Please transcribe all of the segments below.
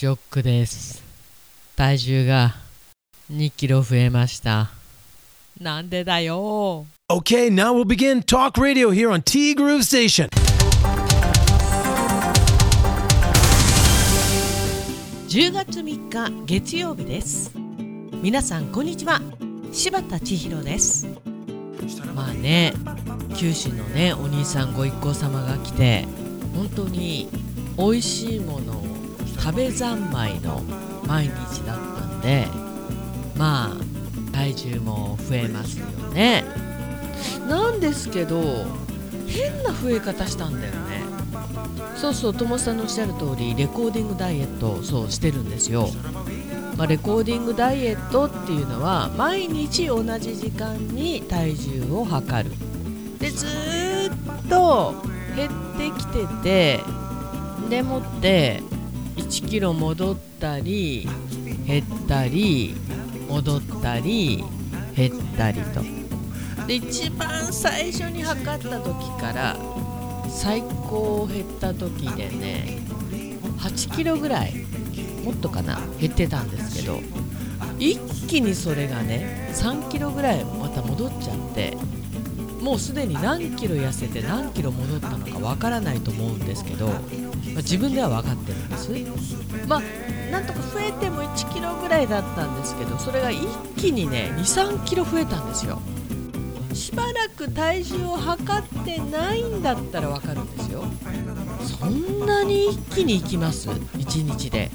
ショックです。体重が2キロ増えました。なんでだよ。Okay, now we'll begin talk radio here on T Groove Station. 10月3日月曜日です。皆さんこんにちは。柴田千尋です。まあね九州のねお兄さんご一行様が来て本当に美味しいものを食べ三昧の毎日だったんでまあ体重も増えますよね。なんですけど変な増え方したんだよね。そうそう友さんのおっしゃる通りレコーディングダイエットそうしてるんですよ、まあ、レコーディングダイエットっていうのは毎日同じ時間に体重を測る。でずっと減ってきててでもって1キロ戻ったり減ったり戻ったり減ったりと。で一番最初に測った時から最高減った時でね8キロぐらいもっとかな減ってたんですけど一気にそれがね3キロぐらいまた戻っちゃってもうすでに何キロ痩せて何キロ戻ったのかわからないと思うんですけど、まあ、自分では分かってるんです。まあなんとか増えても1キロぐらいだったんですけどそれが一気にね23キロ増えたんですよ。しばらく体重を測ってないんだったらわかるんですよ。そんなに一気にいきます？1日で。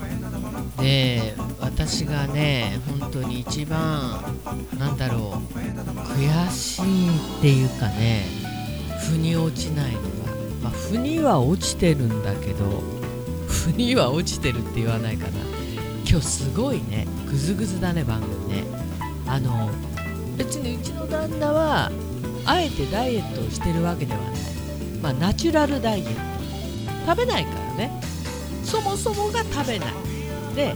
で私がね本当に一番なんだろう悔しいっていうかね腑に落ちないの、腑には落ちてるんだけど腑には落ちてるって言わないかな今日すごいねグズグズだね番組ねあの別にうちの旦那はあえてダイエットをしてるわけではない。まあナチュラルダイエット。食べないからね。そもそもが食べない。で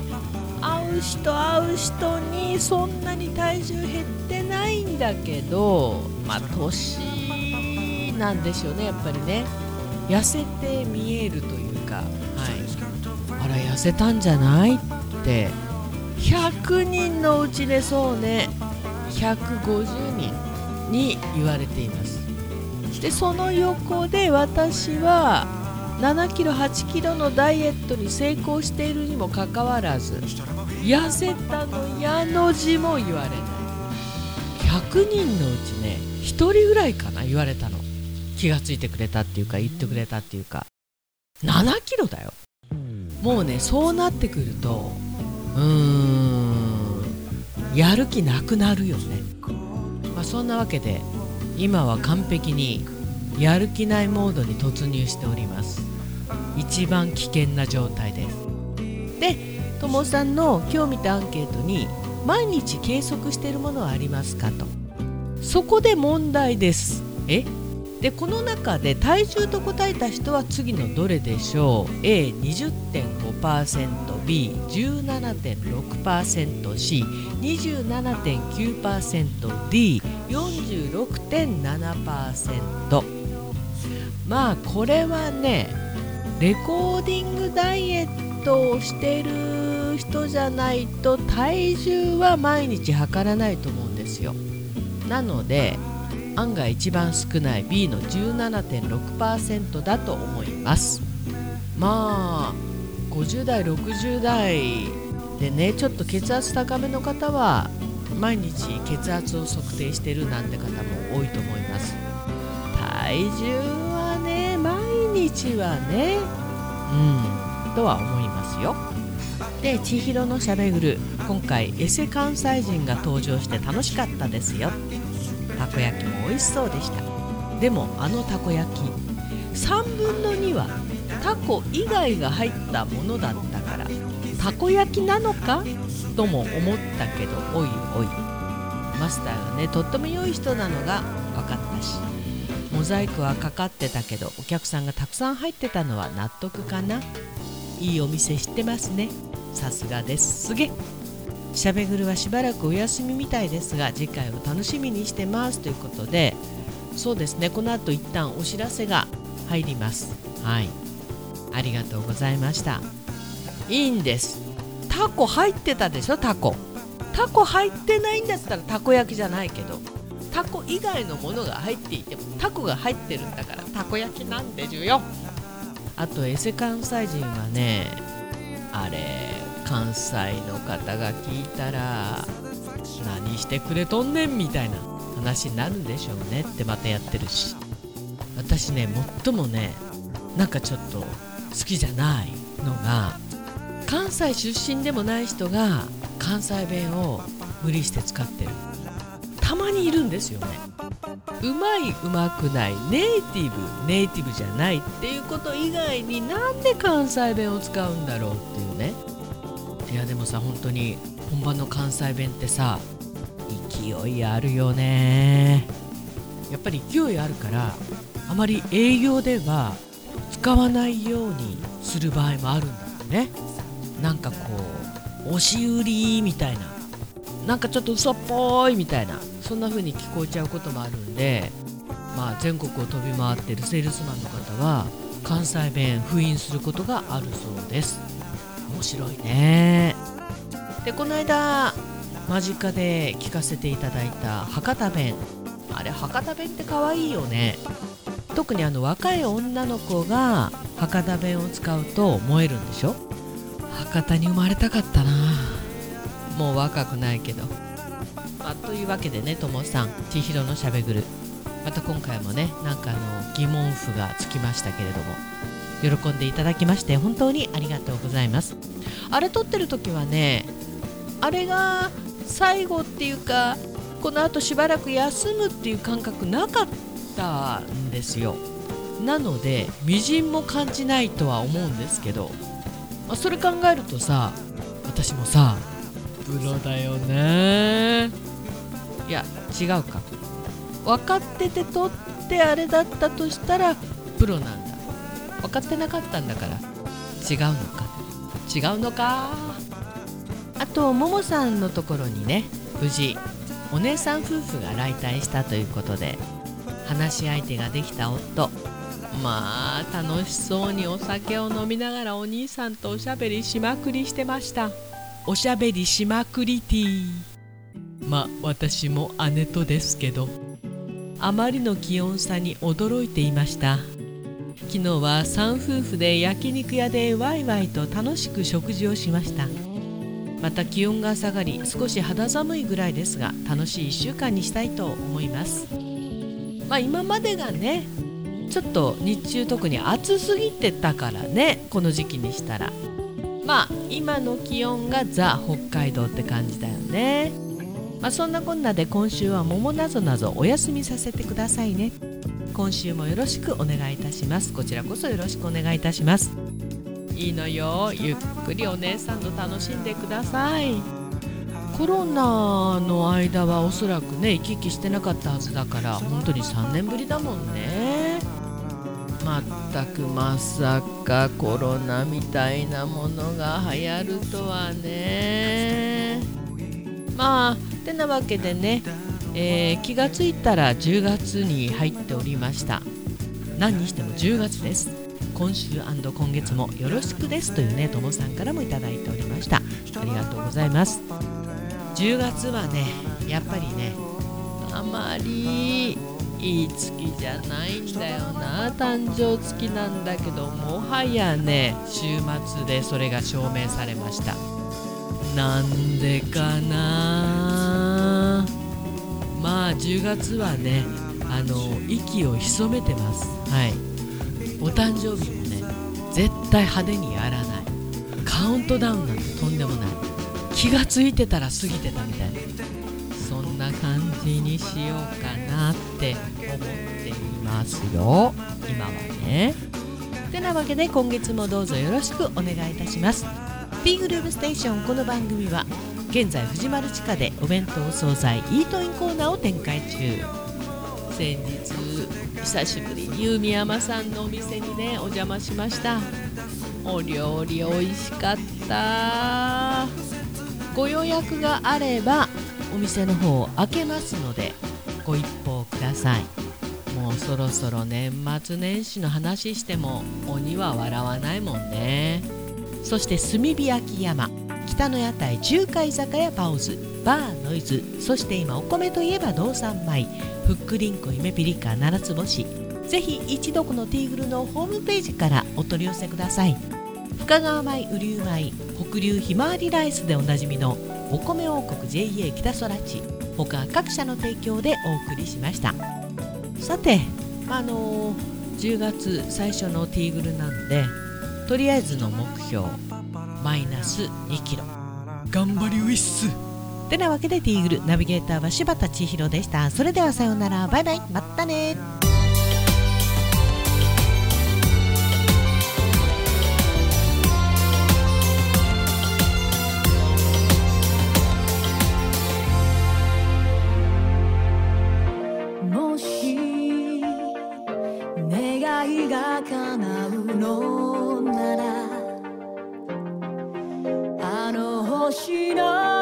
会う人会う人にそんなに体重減ってないんだけどまあ年なんでしょうねやっぱりね。痩せて見えるというかはい。あら痩せたんじゃないって。100人のうちでそうね。150人に言われています。でその横で私は7キロ8キロのダイエットに成功しているにもかかわらず痩せたのやの字も言われない。100人のうちね1人ぐらいかな言われたの。気がついてくれたっていうか言ってくれたっていうか。7キロだよ。もうねそうなってくるとうーんやる気なくなるよね、まあ、そんなわけで今は完璧にやる気ないモードに突入しております。一番危険な状態で。すでともさんの今日見たアンケートに毎日計測しているものはありますかと。そこで問題です。え？でこの中で体重と答えた人は次のどれでしょう？A20.5% B17.6% C27.9% D46.7% まあこれはねレコーディングダイエットをしてる人じゃないと体重は毎日測らないと思うんですよ。なので案外一番少ない B の17.6%だと思います。まあ50代60代でねちょっと血圧高めの方は毎日血圧を測定してるなんて方も多いと思います。体重はね毎日はねうんとは思いますよ。で千尋のしゃべぐる。今回エセ関西人が登場して楽しかったですよ。たこ焼きも美味しそうでした。でもあのたこ焼き3分の2はタコ以外が入ったものだったからたこ焼きなのか？とも思ったけどおいおい。マスターがねとっても良い人なのが分かったしモザイクはかかってたけどお客さんがたくさん入ってたのは納得かな？いいお店知ってますね。さすがです。すげしゃべぐるはしばらくお休みみたいですが次回を楽しみにしてますということでそうですねこの後一旦お知らせが入ります。はい。ありがとうございました。いいんです。タコ入ってたでしょ？タコ。タコ入ってないんだったらたこ焼きじゃないけどタコ以外のものが入っていてもタコが入ってるんだからたこ焼きなんでじゅよ。あとエセ関西人はねあれ。関西の方が聞いたら何してくれとんねんみたいな話になるんでしょうねってまたやってるし。私ね最もねなんかちょっと好きじゃないのが関西出身でもない人が関西弁を無理して使ってる。たまにいるんですよね。うまいうまくないネイティブネイティブじゃないっていうこと以外になんで関西弁を使うんだろうっていうね。いやでもさ本当に本場の関西弁ってさ勢いあるよね。やっぱり勢いあるからあまり営業では使わないようにする場合もあるんだってね。なんかこう押し売りみたいな。なんかちょっと嘘っぽいみたいな。そんな風に聞こえちゃうこともあるんでまあ全国を飛び回ってるセールスマンの方は関西弁封印することがあるそうです。面白いね。でこの間間近で聞かせていただいた博多弁。あれ博多弁って可愛いよね。特にあの若い女の子が博多弁を使うと燃えるんでしょ？博多に生まれたかったな。もう若くないけど、まあ、というわけでねともさん千尋のしゃべぐる。また今回もねなんかあの疑問符がつきましたけれども喜んでいただきまして本当にありがとうございます。あれ撮ってる時はねあれが最後っていうかこのあとしばらく休むっていう感覚なかったんですよ。なのでみじんも感じないとは思うんですけど、まあ、それ考えるとさ私もさプロだよね。いや違うか。分かってて撮ってあれだったとしたらプロなんだ分かってなかったんだから。違うのか？違うのか？あとももさんのところにね無事お姉さん夫婦が来隊したということで話し相手ができた夫。まあ楽しそうにお酒を飲みながらお兄さんとおしゃべりしまくりしてました。おしゃべりしまくりティー。まあ私も姉とですけどあまりの気温差に驚いていました昨日は3夫婦で焼肉屋でワイワイと楽しく食事をしました。また気温が下がり少し肌寒いぐらいですが楽しい1週間にしたいと思います。まあ今までがねちょっと日中特に暑すぎてたからねこの時期にしたら。まあ今の気温がザ北海道って感じだよね。まあそんなこんなで今週は桃なぞなぞお休みさせてくださいね。今週もよろしくお願いいたします。こちらこそよろしくお願いいたします。いいのよ。ゆっくりお姉さんと楽しんでください。コロナの間はおそらくね行き来してなかったはずだから本当に3年ぶりだもんね。まったくまさかコロナみたいなものが流行るとはね。まあてなわけでね、えー、気がついたら10月に入っておりました。何にしても10月です。今週今月もよろしくですというねともさんからもいただいておりました。ありがとうございます。10月はねやっぱりねあまりいい月じゃないんだよな。誕生月なんだけどもはやね週末でそれが証明されました。なんでかな？まあ10月はねあの息を潜めてます。はい。お誕生日もね絶対派手にやらない。カウントダウンなんてとんでもない。気がついてたら過ぎてたみたい。なそんな感じにしようかなって思っていますよ。今はね。てなわけで今月もどうぞよろしくお願いいたします。P グループステーションこの番組は現在藤丸地下でお弁当惣菜イートインコーナーを展開中。先日久しぶりに海山さんのお店にねお邪魔しました。お料理おいしかった。ご予約があればお店の方を開けますのでご一報ください。もうそろそろ年末年始の話しても鬼は笑わないもんね。そして炭火焼山北の屋台中華居酒屋パオズバーノイズそして今お米といえば道産米ふっくりんこ夢ピリカ七つ星。ぜひ一度このティーグルのホームページからお取り寄せください。深川米雨竜米北流ひまわりライスでおなじみのお米王国 JA 北空地。他各社の提供でお送りしました。さて、ああの10月最初のティーグルなんでとりあえずの目標マイナス2キロ。頑張りウィッス。てなわけでティーグルナビゲーターは柴田千尋でした。それではさようなら。バイバイ。またね願いが叶うのならあの星の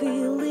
I'll